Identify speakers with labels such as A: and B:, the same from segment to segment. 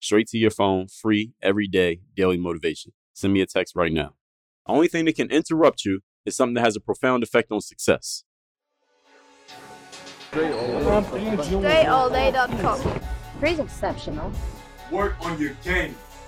A: Straight to your phone, free, every day, daily motivation. Send me a text right now. The only thing that can interrupt you is something that has a profound effect on success.
B: DreAllDay.com.
C: Pretty exceptional.
A: Work on your game.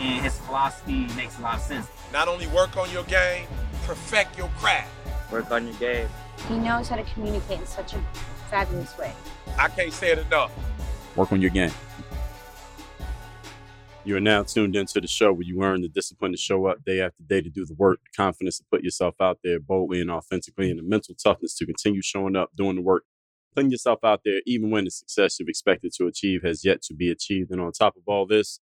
D: And his philosophy makes a lot of sense.
E: Not only work on your game, perfect your craft.
D: Work on your game.
C: He knows how to communicate in such a fabulous way.
E: I can't say it enough.
A: Work on your game. You are now tuned into the show where you learn the discipline to show up day after day to do the work, the confidence to put yourself out there boldly and authentically, and the mental toughness to continue showing up, doing the work, putting yourself out there, even when the success you've expected to achieve has yet to be achieved. And on top of all this,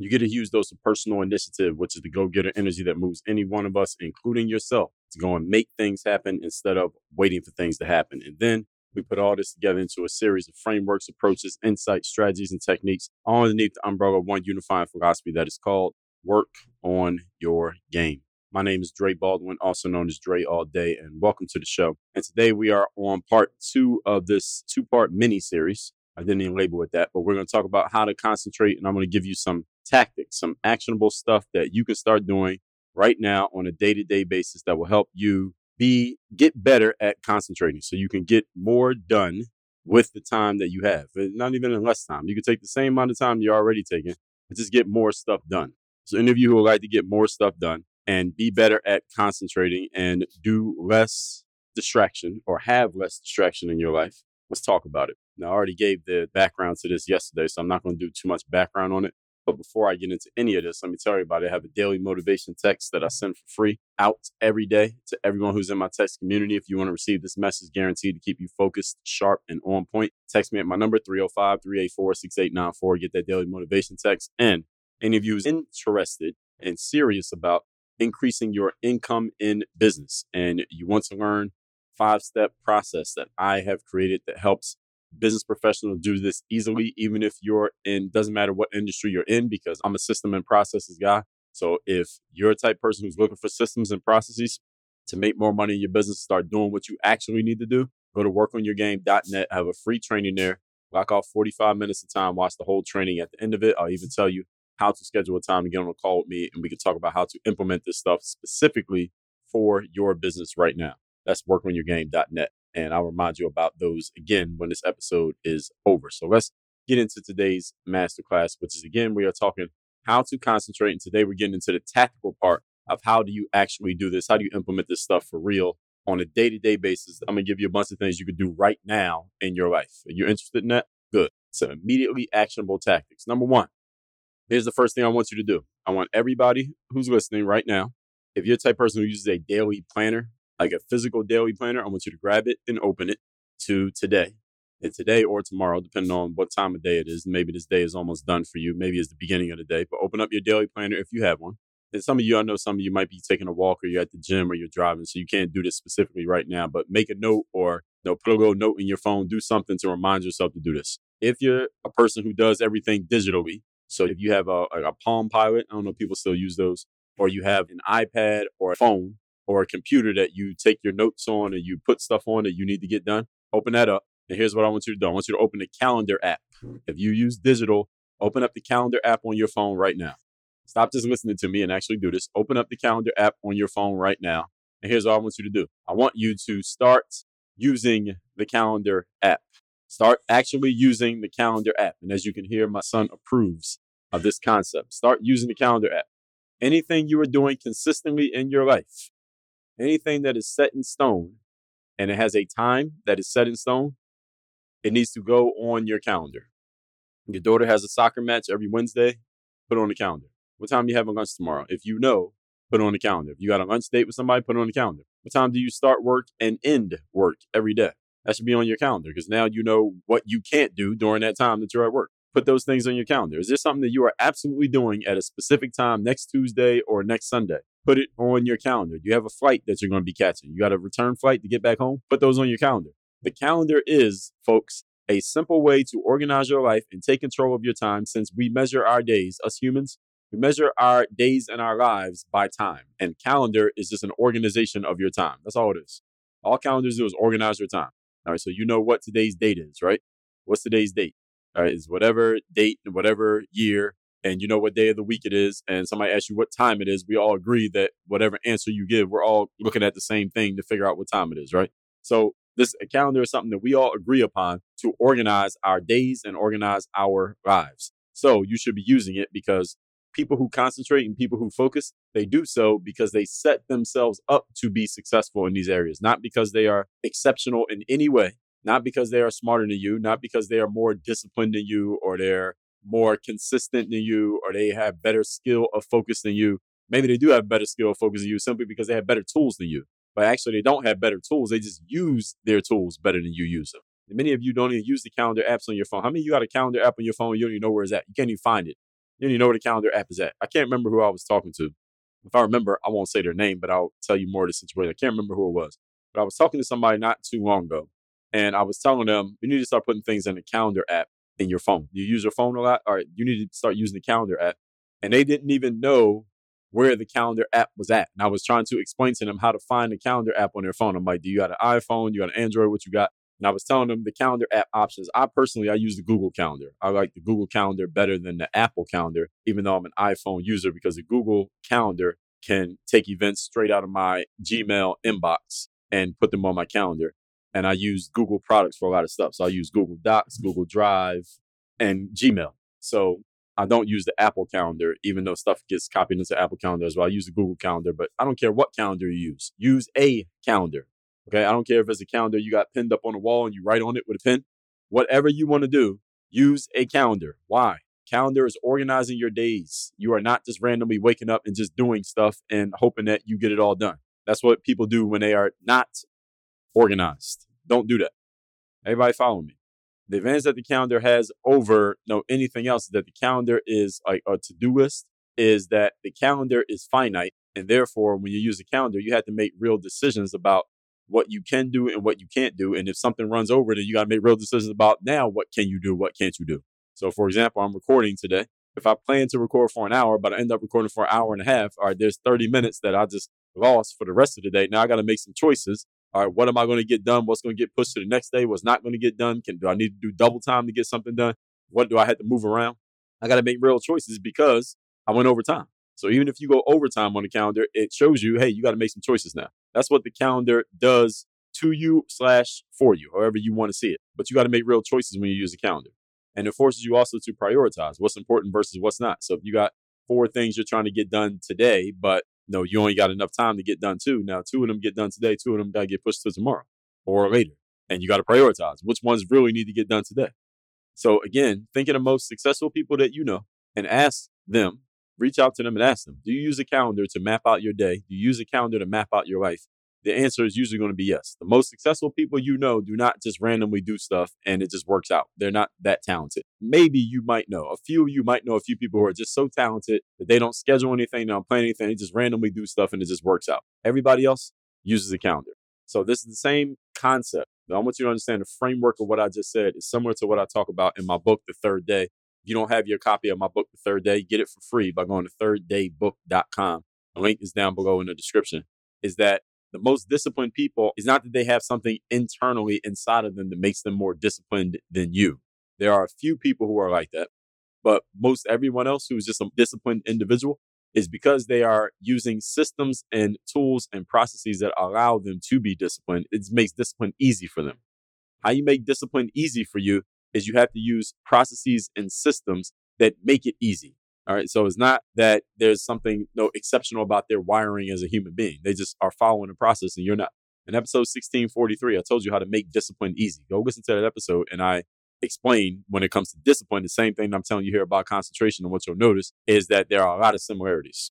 A: you get huge dose of personal initiative, which is the go getter energy that moves any one of us, including yourself, to go and make things happen instead of waiting for things to happen. And then we put all this together into a series of frameworks, approaches, insights, strategies, and techniques all underneath the umbrella of one unifying philosophy that is called Work on Your Game. My name is Dre Baldwin, also known as Dre All Day, and welcome to the show. And today we are on part two of this two part mini series. I didn't even label it that, but we're going to talk about how to concentrate, and I'm going to give you some tactics, some actionable stuff that you can start doing right now on a day to day basis that will help you be get better at concentrating so you can get more done with the time that you have. Not even in less time. You can take the same amount of time you're already taking and just get more stuff done. So any of you who would like to get more stuff done and be better at concentrating and do less distraction or have less distraction in your life, let's talk about it. Now, I already gave the background to this yesterday, so I'm not going to do too much background on it. But before I get into any of this, let me tell you about. I have a daily motivation text that I send for free out every day to everyone who's in my text community. If you want to receive this message guaranteed to keep you focused, sharp, and on point, text me at my number 305 384 6894. Get that daily motivation text. And any of you who's interested and serious about increasing your income in business and you want to learn five step process that I have created that helps business professionals do this easily, even if you're in, doesn't matter what industry you're in, because I'm a system and processes guy. So if you're a type of person who's looking for systems and processes to make more money in your business, start doing what you actually need to do, go to workonyourgame.net. I have a free training there. Block off 45 minutes of time, watch the whole training. At the end of it, I'll even tell you how to schedule a time to get on a call with me and we can talk about how to implement this stuff specifically for your business right now. That's workonyourgame.net. And I'll remind you about those again when this episode is over. So let's get into today's masterclass, which is again, we are talking how to concentrate. And today we're getting into the tactical part of how do you actually do this? How do you implement this stuff for real on a day to day basis? I'm going to give you a bunch of things you can do right now in your life. Are you interested in that? Good. So immediately actionable tactics. Number one, here's the first thing I want you to do. I want everybody who's listening right now, if you're the type person who uses a daily planner, like a physical daily planner, I want you to grab it and open it to today. And today or tomorrow, depending on what time of day it is. Maybe this day is almost done for you. Maybe it's the beginning of the day, but open up your daily planner if you have one. And some of you, I know some of you might be taking a walk or you're at the gym or you're driving, so you can't do this specifically right now, but make a note or you know, put a little note in your phone, do something to remind yourself to do this. If you're a person who does everything digitally, so if you have a, a Palm Pilot, I don't know people still use those, or you have an iPad or a phone or a computer that you take your notes on and you put stuff on that you need to get done, open that up. And here's what I want you to do I want you to open the calendar app. If you use digital, open up the calendar app on your phone right now. Stop just listening to me and actually do this. Open up the calendar app on your phone right now. And here's what I want you to do I want you to start using the calendar app. Start actually using the calendar app. And as you can hear, my son approves of this concept. Start using the calendar app. Anything you are doing consistently in your life, anything that is set in stone and it has a time that is set in stone, it needs to go on your calendar. Your daughter has a soccer match every Wednesday, put it on the calendar. What time you have having lunch tomorrow? If you know, put it on the calendar. If you got a lunch date with somebody, put it on the calendar. What time do you start work and end work every day? That should be on your calendar because now you know what you can't do during that time that you're at work. Put those things on your calendar. Is there something that you are absolutely doing at a specific time next Tuesday or next Sunday? Put it on your calendar. Do you have a flight that you're going to be catching. You got a return flight to get back home? Put those on your calendar. The calendar is, folks, a simple way to organize your life and take control of your time since we measure our days, us humans, we measure our days and our lives by time. And calendar is just an organization of your time. That's all it is. All calendars do is organize your time. All right. So you know what today's date is, right? What's today's date? Right. Is whatever date, and whatever year, and you know what day of the week it is. And somebody asks you what time it is. We all agree that whatever answer you give, we're all looking at the same thing to figure out what time it is, right? So this calendar is something that we all agree upon to organize our days and organize our lives. So you should be using it because people who concentrate and people who focus, they do so because they set themselves up to be successful in these areas, not because they are exceptional in any way, not because they are smarter than you, not because they are more disciplined than you or they're more consistent than you or they have better skill of focus than you. Maybe they do have better skill of focus than you simply because they have better tools than you. But actually, they don't have better tools. They just use their tools better than you use them. And many of you don't even use the calendar apps on your phone. How many of you got a calendar app on your phone? You don't even know where it's at. You can't even find it. You don't even know where the calendar app is at. I can't remember who I was talking to. If I remember, I won't say their name, but I'll tell you more of the situation. I can't remember who it was. But I was talking to somebody not too long ago, and I was telling them you need to start putting things in the calendar app in your phone. You use your phone a lot, or you need to start using the calendar app. And they didn't even know where the calendar app was at. And I was trying to explain to them how to find the calendar app on their phone. I'm like, do you got an iPhone? You got an Android? What you got? And I was telling them the calendar app options. I personally, I use the Google Calendar. I like the Google Calendar better than the Apple Calendar, even though I'm an iPhone user, because the Google Calendar can take events straight out of my Gmail inbox and put them on my calendar. And I use Google products for a lot of stuff. So I use Google Docs, Google Drive, and Gmail. So I don't use the Apple Calendar, even though stuff gets copied into Apple Calendar as well. I use the Google Calendar, but I don't care what calendar you use. Use a calendar. Okay. I don't care if it's a calendar you got pinned up on a wall and you write on it with a pen. Whatever you want to do, use a calendar. Why? Calendar is organizing your days. You are not just randomly waking up and just doing stuff and hoping that you get it all done. That's what people do when they are not organized. Don't do that. Everybody follow me. The advantage that the calendar has over no anything else that the calendar is like a to-do list is that the calendar is finite. And therefore, when you use a calendar, you have to make real decisions about what you can do and what you can't do. And if something runs over, then you got to make real decisions about now what can you do, what can't you do. So, for example, I'm recording today. If I plan to record for an hour, but I end up recording for an hour and a half, all right, there's 30 minutes that I just lost for the rest of the day. Now I got to make some choices. All right, what am I going to get done? What's going to get pushed to the next day? What's not going to get done? Can do I need to do double time to get something done? What do I have to move around? I got to make real choices because I went over time. So even if you go overtime on the calendar, it shows you, hey, you got to make some choices now. That's what the calendar does to you slash for you, however you want to see it. But you got to make real choices when you use the calendar. And it forces you also to prioritize what's important versus what's not. So if you got four things you're trying to get done today, but no, you only got enough time to get done two. Now, two of them get done today, two of them got to get pushed to tomorrow or later. And you got to prioritize which ones really need to get done today. So again, think of the most successful people that you know and ask them, reach out to them and ask them, do you use a calendar to map out your day? Do you use a calendar to map out your life? The answer is usually going to be yes. The most successful people you know do not just randomly do stuff and it just works out. They're not that talented. Maybe you might know a few of you might know a few people who are just so talented that they don't schedule anything, they don't plan anything, they just randomly do stuff and it just works out. Everybody else uses a calendar. So this is the same concept. Now, I want you to understand the framework of what I just said is similar to what I talk about in my book, The Third Day. If you don't have your copy of my book, The Third Day, get it for free by going to thirddaybook.com. The link is down below in the description. Is that the most disciplined people is not that they have something internally inside of them that makes them more disciplined than you. There are a few people who are like that, but most everyone else who is just a disciplined individual is because they are using systems and tools and processes that allow them to be disciplined. It makes discipline easy for them. How you make discipline easy for you is you have to use processes and systems that make it easy. All right. So it's not that there's something no exceptional about their wiring as a human being. They just are following the process and you're not. In episode 1643, I told you how to make discipline easy. Go listen to that episode and I explain when it comes to discipline, the same thing I'm telling you here about concentration and what you'll notice is that there are a lot of similarities.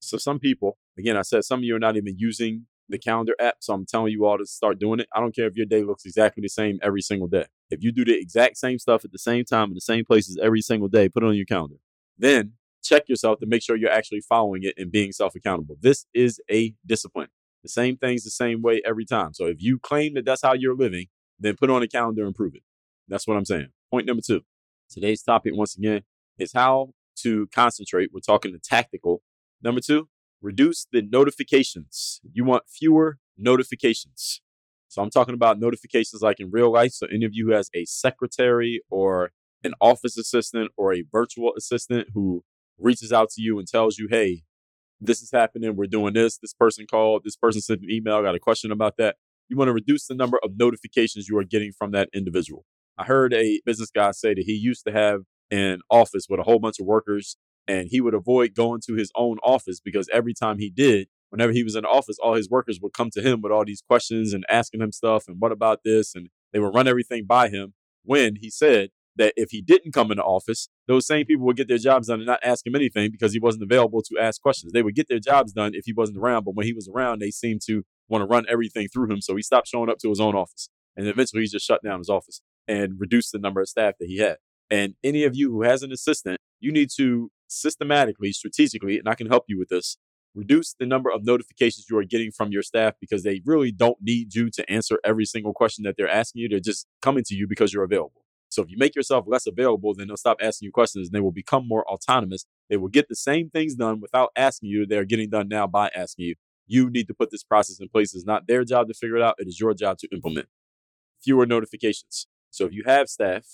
A: So some people, again, I said some of you are not even using the calendar app. So I'm telling you all to start doing it. I don't care if your day looks exactly the same every single day. If you do the exact same stuff at the same time in the same places every single day, put it on your calendar. Then check yourself to make sure you're actually following it and being self accountable. This is a discipline. The same things the same way every time. So if you claim that that's how you're living, then put on a calendar and prove it. That's what I'm saying. Point number two. Today's topic, once again, is how to concentrate. We're talking the tactical. Number two, reduce the notifications. You want fewer notifications. So I'm talking about notifications like in real life. So any of you who has a secretary or an office assistant or a virtual assistant who reaches out to you and tells you, hey, this is happening. We're doing this. This person called. This person sent an email. Got a question about that. You want to reduce the number of notifications you are getting from that individual. I heard a business guy say that he used to have an office with a whole bunch of workers and he would avoid going to his own office because every time he did, whenever he was in the office, all his workers would come to him with all these questions and asking him stuff and what about this? And they would run everything by him when he said that if he didn't come into office, those same people would get their jobs done and not ask him anything because he wasn't available to ask questions. They would get their jobs done if he wasn't around, but when he was around, they seemed to want to run everything through him. So he stopped showing up to his own office. And eventually he just shut down his office and reduced the number of staff that he had. And any of you who has an assistant, you need to systematically, strategically, and I can help you with this, reduce the number of notifications you are getting from your staff because they really don't need you to answer every single question that they're asking you. They're just coming to you because you're available. So if you make yourself less available, then they'll stop asking you questions and they will become more autonomous. They will get the same things done without asking you. They're getting done now by asking you. You need to put this process in place. It's not their job to figure it out. It is your job to implement. Fewer notifications. So if you have staff,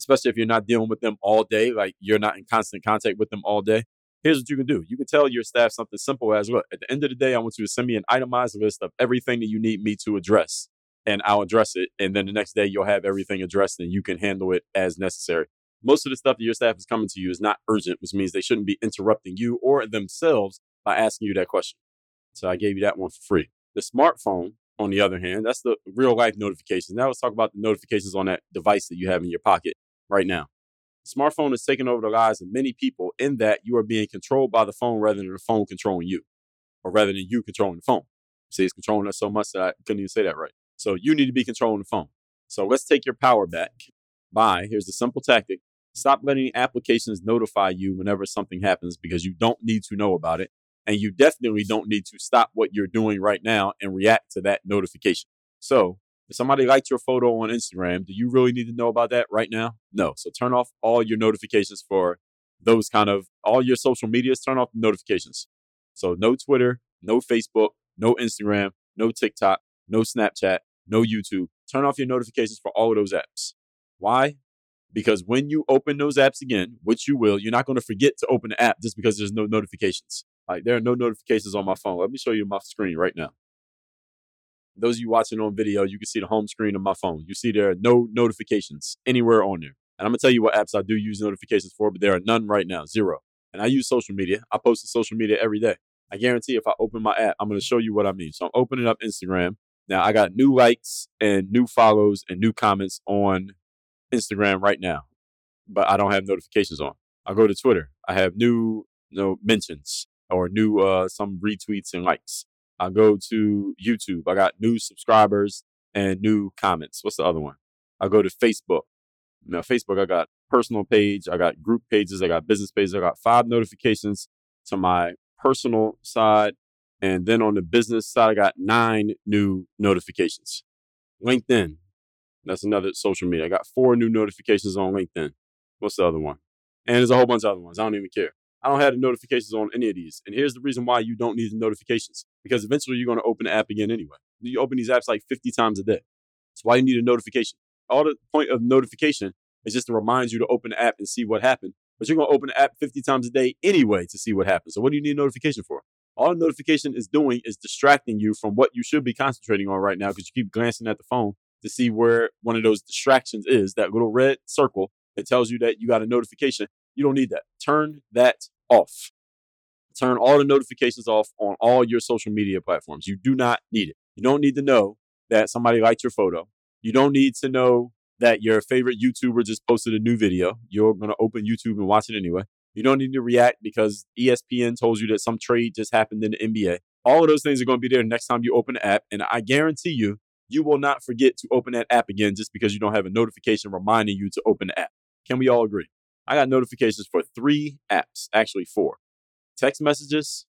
A: especially if you're not dealing with them all day, like you're not in constant contact with them all day, here's what you can do. You can tell your staff something simple as look, at the end of the day, I want you to send me an itemized list of everything that you need me to address, and I'll address it. And then the next day, you'll have everything addressed and you can handle it as necessary. Most of the stuff that your staff is coming to you is not urgent, which means they shouldn't be interrupting you or themselves by asking you that question. So I gave you that one for free. The smartphone, on the other hand, that's the real life notifications. Now let's talk about the notifications on that device that you have in your pocket right now. Smartphone is taking over the lives of many people in that you are being controlled by the phone rather than the phone controlling you, or rather than you controlling the phone. See, it's controlling us so much that I couldn't even say that right. So you need to be controlling the phone. So let's take your power back by here's a simple tactic. Stop letting applications notify you whenever something happens because you don't need to know about it. And you definitely don't need to stop what you're doing right now and react to that notification. So if somebody liked your photo on Instagram, do you really need to know about that right now? No. So turn off all your notifications for those kind of all your social medias, turn off the notifications. So no Twitter, no Facebook, no Instagram, no TikTok, no Snapchat, no YouTube. Turn off your notifications for all of those apps. Why? Because when you open those apps again, which you will, you're not going to forget to open the app just because there's no notifications. Like there are no notifications on my phone. Let me show you my screen right now those of you watching on video, you can see the home screen of my phone. You see there are no notifications anywhere on there. And I'm gonna tell you what apps I do use notifications for, but there are none right now, zero. And I use social media. I post to social media every day. I guarantee if I open my app, I'm gonna show you what I mean. So I'm opening up Instagram. Now I got new likes and new follows and new comments on Instagram right now, but I don't have notifications on. I go to Twitter. I have new you know, mentions or new uh, some retweets and likes. I go to YouTube. I got new subscribers and new comments. What's the other one? I go to Facebook. Now, Facebook, I got personal page, I got group pages, I got business pages, I got five notifications to my personal side. And then on the business side, I got nine new notifications. LinkedIn, that's another social media. I got four new notifications on LinkedIn. What's the other one? And there's a whole bunch of other ones. I don't even care. I don't have the notifications on any of these. And here's the reason why you don't need the notifications because eventually you're going to open the app again anyway. You open these apps like 50 times a day. That's why you need a notification. All the point of notification is just to remind you to open the app and see what happened. But you're going to open the app 50 times a day anyway to see what happens. So what do you need a notification for? All notification is doing is distracting you from what you should be concentrating on right now because you keep glancing at the phone to see where one of those distractions is, that little red circle that tells you that you got a notification You don't need that. Turn that off. Turn all the notifications off on all your social media platforms. You do not need it. You don't need to know that somebody liked your photo. You don't need to know that your favorite YouTuber just posted a new video. You're going to open YouTube and watch it anyway. You don't need to react because ESPN told you that some trade just happened in the NBA. All of those things are going to be there next time you open the app. And I guarantee you, you will not forget to open that app again just because you don't have a notification reminding you to open the app. Can we all agree? I got notifications for three apps, actually four text messages,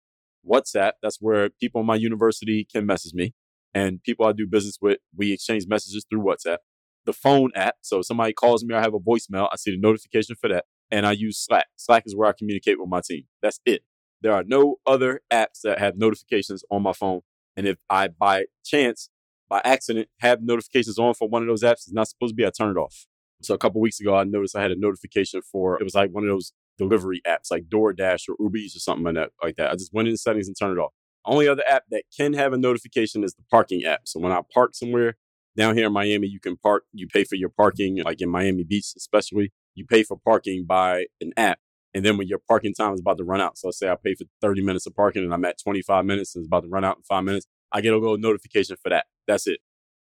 A: WhatsApp, that's where people in my university can message me, and people I do business with, we exchange messages through WhatsApp. The phone app, so somebody calls me or I have a voicemail, I see the notification for that, and I use Slack. Slack is where I communicate with my team. That's it. There are no other apps that have notifications on my phone. And if I, by chance, by accident, have notifications on for one of those apps, it's not supposed to be, I turn it off. So a couple weeks ago, I noticed I had a notification for, it was like one of those delivery apps like DoorDash or Eats or something like that. Like that. I just went in settings and turned it off. Only other app that can have a notification is the parking app. So when I park somewhere down here in Miami, you can park, you pay for your parking, like in Miami Beach especially, you pay for parking by an app. And then when your parking time is about to run out, so say I pay for 30 minutes of parking and I'm at 25 minutes and it's about to run out in five minutes, I get a little notification for that. That's it.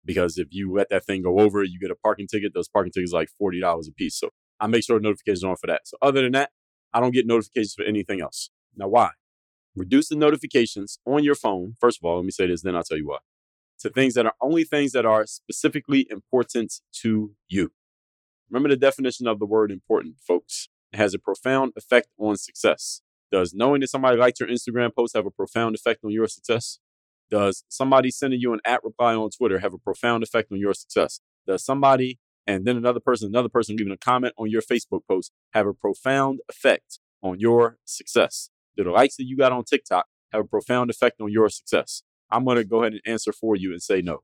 A: Because if you let that thing go over, you get a parking ticket. Those parking tickets are like $40 a piece. So I make sure notifications are on for that. So other than that, I don't get notifications for anything else. Now, why? Reduce the notifications on your phone. First of all, let me say this, then I'll tell you why. To things that are only things that are specifically important to you. Remember the definition of the word important, folks. It has a profound effect on success. Does knowing that somebody liked your Instagram post have a profound effect on your success? Does somebody sending you an at reply on Twitter have a profound effect on your success? Does somebody and then another person, another person leaving a comment on your Facebook post have a profound effect on your success? Do the likes that you got on TikTok have a profound effect on your success? I'm going to go ahead and answer for you and say no.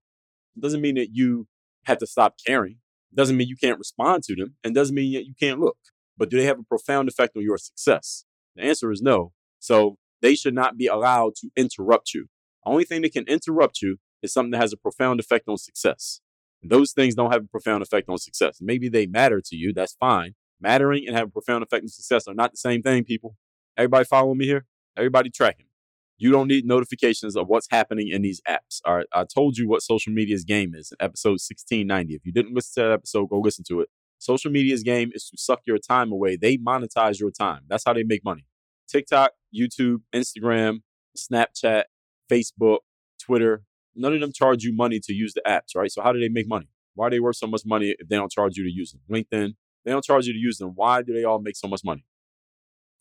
A: It doesn't mean that you have to stop caring. Doesn't mean you can't respond to them. And doesn't mean that you can't look. But do they have a profound effect on your success? The answer is no. So they should not be allowed to interrupt you. The only thing that can interrupt you is something that has a profound effect on success. Those things don't have a profound effect on success. Maybe they matter to you. That's fine. Mattering and having a profound effect on success are not the same thing, people. Everybody following me here? Everybody tracking. You don't need notifications of what's happening in these apps. All right. I told you what social media's game is in episode 1690. If you didn't listen to that episode, go listen to it. Social media's game is to suck your time away. They monetize your time. That's how they make money. TikTok, YouTube, Instagram, Snapchat, Facebook, Twitter, none of them charge you money to use the apps, right? So how do they make money? Why are they worth so much money if they don't charge you to use them? LinkedIn, they don't charge you to use them. Why do they all make so much money?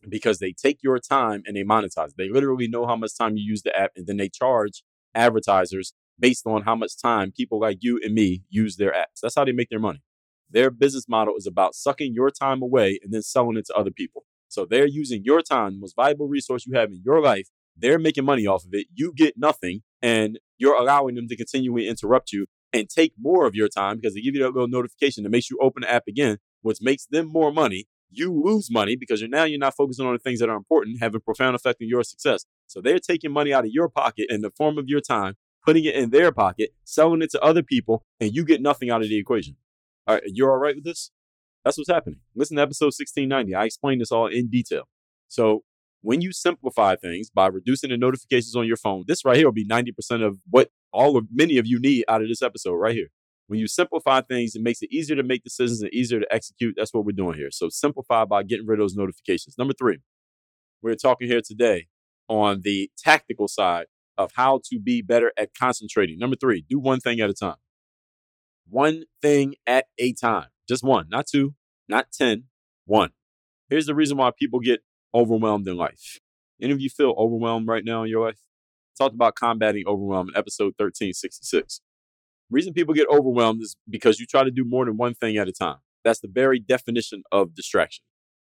A: Because they take your time and they monetize. They literally know how much time you use the app and then they charge advertisers based on how much time people like you and me use their apps. That's how they make their money. Their business model is about sucking your time away and then selling it to other people. So they're using your time, the most valuable resource you have in your life. They're making money off of it. You get nothing and you're allowing them to continually interrupt you and take more of your time because they give you that little notification that makes you open the app again, which makes them more money. You lose money because you're now you're not focusing on the things that are important, have a profound effect on your success. So they're taking money out of your pocket in the form of your time, putting it in their pocket, selling it to other people, and you get nothing out of the equation. All right, you're all right with this? That's what's happening. Listen to episode 1690. I explain this all in detail. So when you simplify things by reducing the notifications on your phone, this right here will be 90% of what all of many of you need out of this episode right here. When you simplify things, it makes it easier to make decisions and easier to execute. That's what we're doing here. So simplify by getting rid of those notifications. Number three, we're talking here today on the tactical side of how to be better at concentrating. Number three, do one thing at a time. One thing at a time. Just one, not two, not 10, one. Here's the reason why people get overwhelmed in life. Any of you feel overwhelmed right now in your life? Talked about combating overwhelm in episode 1366. Reason people get overwhelmed is because you try to do more than one thing at a time. That's the very definition of distraction.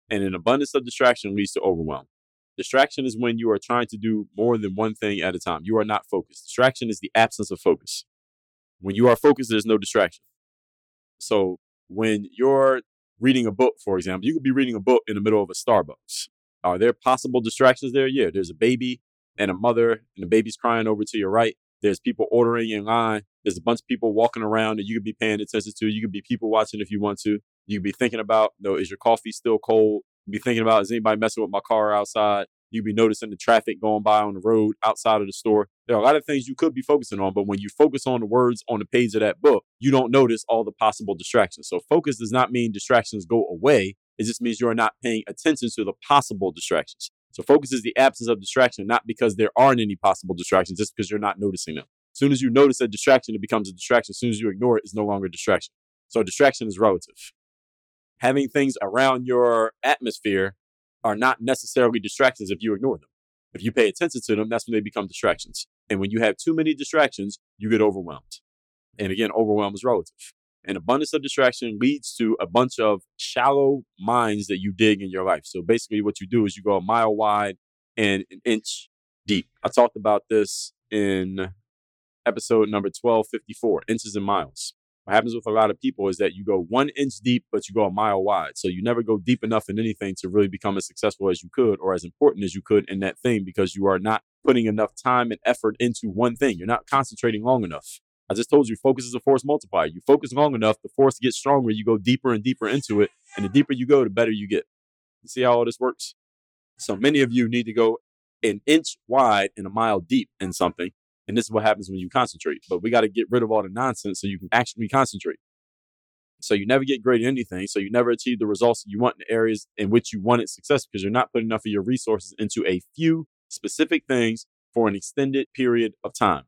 A: And an abundance of distraction leads to overwhelm. Distraction is when you are trying to do more than one thing at a time. You are not focused. Distraction is the absence of focus. When you are focused, there's no distraction. So when you're reading a book, for example, you could be reading a book in the middle of a Starbucks. Are there possible distractions there? Yeah, there's a baby and a mother, and the baby's crying over to your right. There's people ordering in line. There's a bunch of people walking around that you could be paying attention to. You could be people watching if you want to. You could be thinking about, no, is your coffee still cold? be thinking about is anybody messing with my car outside? You'd be noticing the traffic going by on the road outside of the store. There are a lot of things you could be focusing on, but when you focus on the words on the page of that book, you don't notice all the possible distractions. So focus does not mean distractions go away. It just means you're not paying attention to the possible distractions. So focus is the absence of distraction, not because there aren't any possible distractions, just because you're not noticing them. As soon as you notice a distraction, it becomes a distraction. As soon as you ignore it, it's no longer a distraction. So distraction is relative. Having things around your atmosphere are not necessarily distractions if you ignore them. If you pay attention to them, that's when they become distractions. And when you have too many distractions, you get overwhelmed. And again, overwhelm is relative. An abundance of distraction leads to a bunch of shallow mines that you dig in your life. So basically, what you do is you go a mile wide and an inch deep. I talked about this in episode number 1254 inches and miles. What happens with a lot of people is that you go one inch deep, but you go a mile wide. So you never go deep enough in anything to really become as successful as you could or as important as you could in that thing because you are not putting enough time and effort into one thing. You're not concentrating long enough. I just told you, focus is a force multiplier. You focus long enough, the force gets stronger. You go deeper and deeper into it. And the deeper you go, the better you get. You see how all this works? So many of you need to go an inch wide and a mile deep in something and this is what happens when you concentrate. But we got to get rid of all the nonsense so you can actually concentrate. So you never get great at anything. So you never achieve the results you want in the areas in which you wanted success because you're not putting enough of your resources into a few specific things for an extended period of time.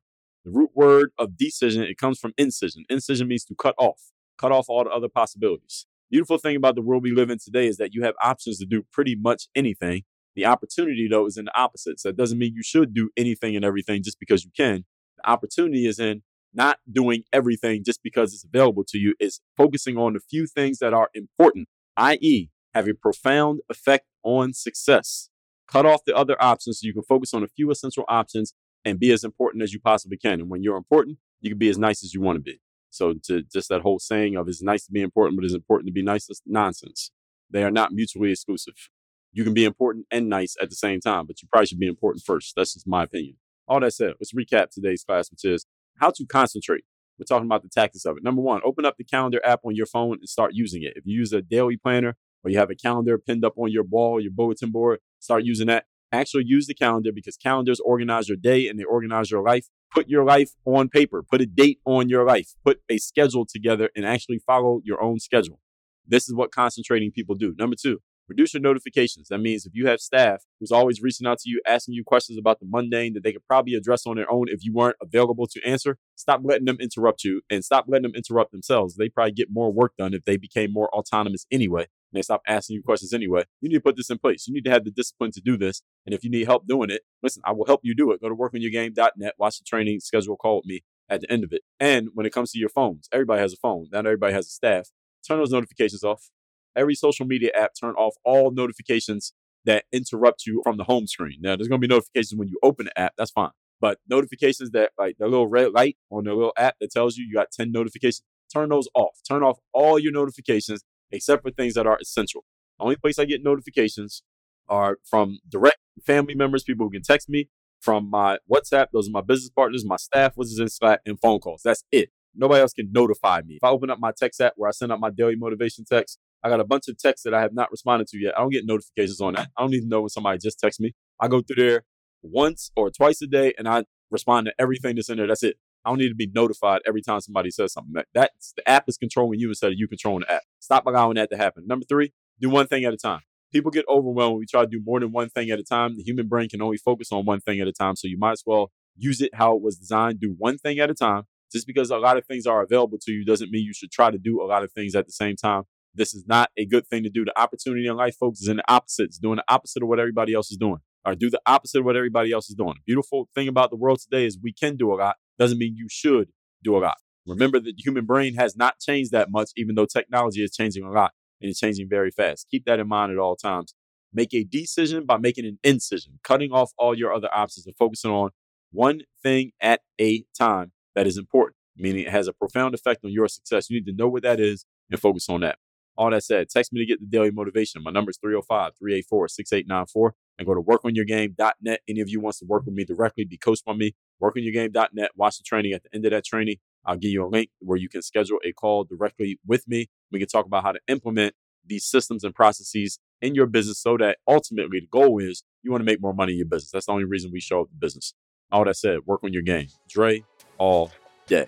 A: The root word of decision, it comes from incision. Incision means to cut off, cut off all the other possibilities. Beautiful thing about the world we live in today is that you have options to do pretty much anything the opportunity, though, is in the opposite. So that doesn't mean you should do anything and everything just because you can. The opportunity is in not doing everything just because it's available to you, is focusing on the few things that are important, i.e., have a profound effect on success. Cut off the other options so you can focus on a few essential options and be as important as you possibly can. And when you're important, you can be as nice as you want to be. So to just that whole saying of it's nice to be important, but it's important to be nice is nonsense. They are not mutually exclusive you can be important and nice at the same time, but you probably should be important first. That's just my opinion. All that said, let's recap today's class, which is how to concentrate. We're talking about the tactics of it. Number one, open up the calendar app on your phone and start using it. If you use a daily planner or you have a calendar pinned up on your wall, your bulletin board, start using that. Actually use the calendar because calendars organize your day and they organize your life. Put your life on paper. Put a date on your life. Put a schedule together and actually follow your own schedule. This is what concentrating people do. Number two, Reduce your notifications. That means if you have staff who's always reaching out to you, asking you questions about the mundane that they could probably address on their own if you weren't available to answer, stop letting them interrupt you and stop letting them interrupt themselves. They probably get more work done if they became more autonomous anyway. And they stop asking you questions anyway. You need to put this in place. You need to have the discipline to do this. And if you need help doing it, listen, I will help you do it. Go to workonyourgame.net, watch the training, schedule a call with me at the end of it. And when it comes to your phones, everybody has a phone. Not everybody has a staff. Turn those notifications off every social media app turn off all notifications that interrupt you from the home screen. Now, there's going to be notifications when you open the app. That's fine. But notifications that, like the little red light on the little app that tells you you got 10 notifications, turn those off. Turn off all your notifications except for things that are essential. The only place I get notifications are from direct family members, people who can text me, from my WhatsApp. Those are my business partners, my staff, which is in Slack, and phone calls. That's it. Nobody else can notify me. If I open up my text app where I send out my daily motivation text, I got a bunch of texts that I have not responded to yet. I don't get notifications on that. I don't even know when somebody just texts me. I go through there once or twice a day and I respond to everything that's in there. That's it. I don't need to be notified every time somebody says something. That that's the app is controlling you instead of you controlling the app. Stop allowing that to happen. Number three, do one thing at a time. People get overwhelmed when we try to do more than one thing at a time. The human brain can only focus on one thing at a time. So you might as well use it how it was designed. Do one thing at a time. Just because a lot of things are available to you doesn't mean you should try to do a lot of things at the same time. This is not a good thing to do. The opportunity in life, folks, is in the opposite. It's doing the opposite of what everybody else is doing. Or do the opposite of what everybody else is doing. The beautiful thing about the world today is we can do a lot. Doesn't mean you should do a lot. Remember that the human brain has not changed that much, even though technology is changing a lot and it's changing very fast. Keep that in mind at all times. Make a decision by making an incision, cutting off all your other options and focusing on one thing at a time that is important, meaning it has a profound effect on your success. You need to know what that is and focus on that. All that said, text me to get the daily motivation. My number is 305 384 6894 and go to workonyourgame.net. Any of you wants to work with me directly, be coached by me, workonyourgame.net. Watch the training. At the end of that training, I'll give you a link where you can schedule a call directly with me. We can talk about how to implement these systems and processes in your business so that ultimately the goal is you want to make more money in your business. That's the only reason we show up the business. All that said, work on your game. Dre, all day.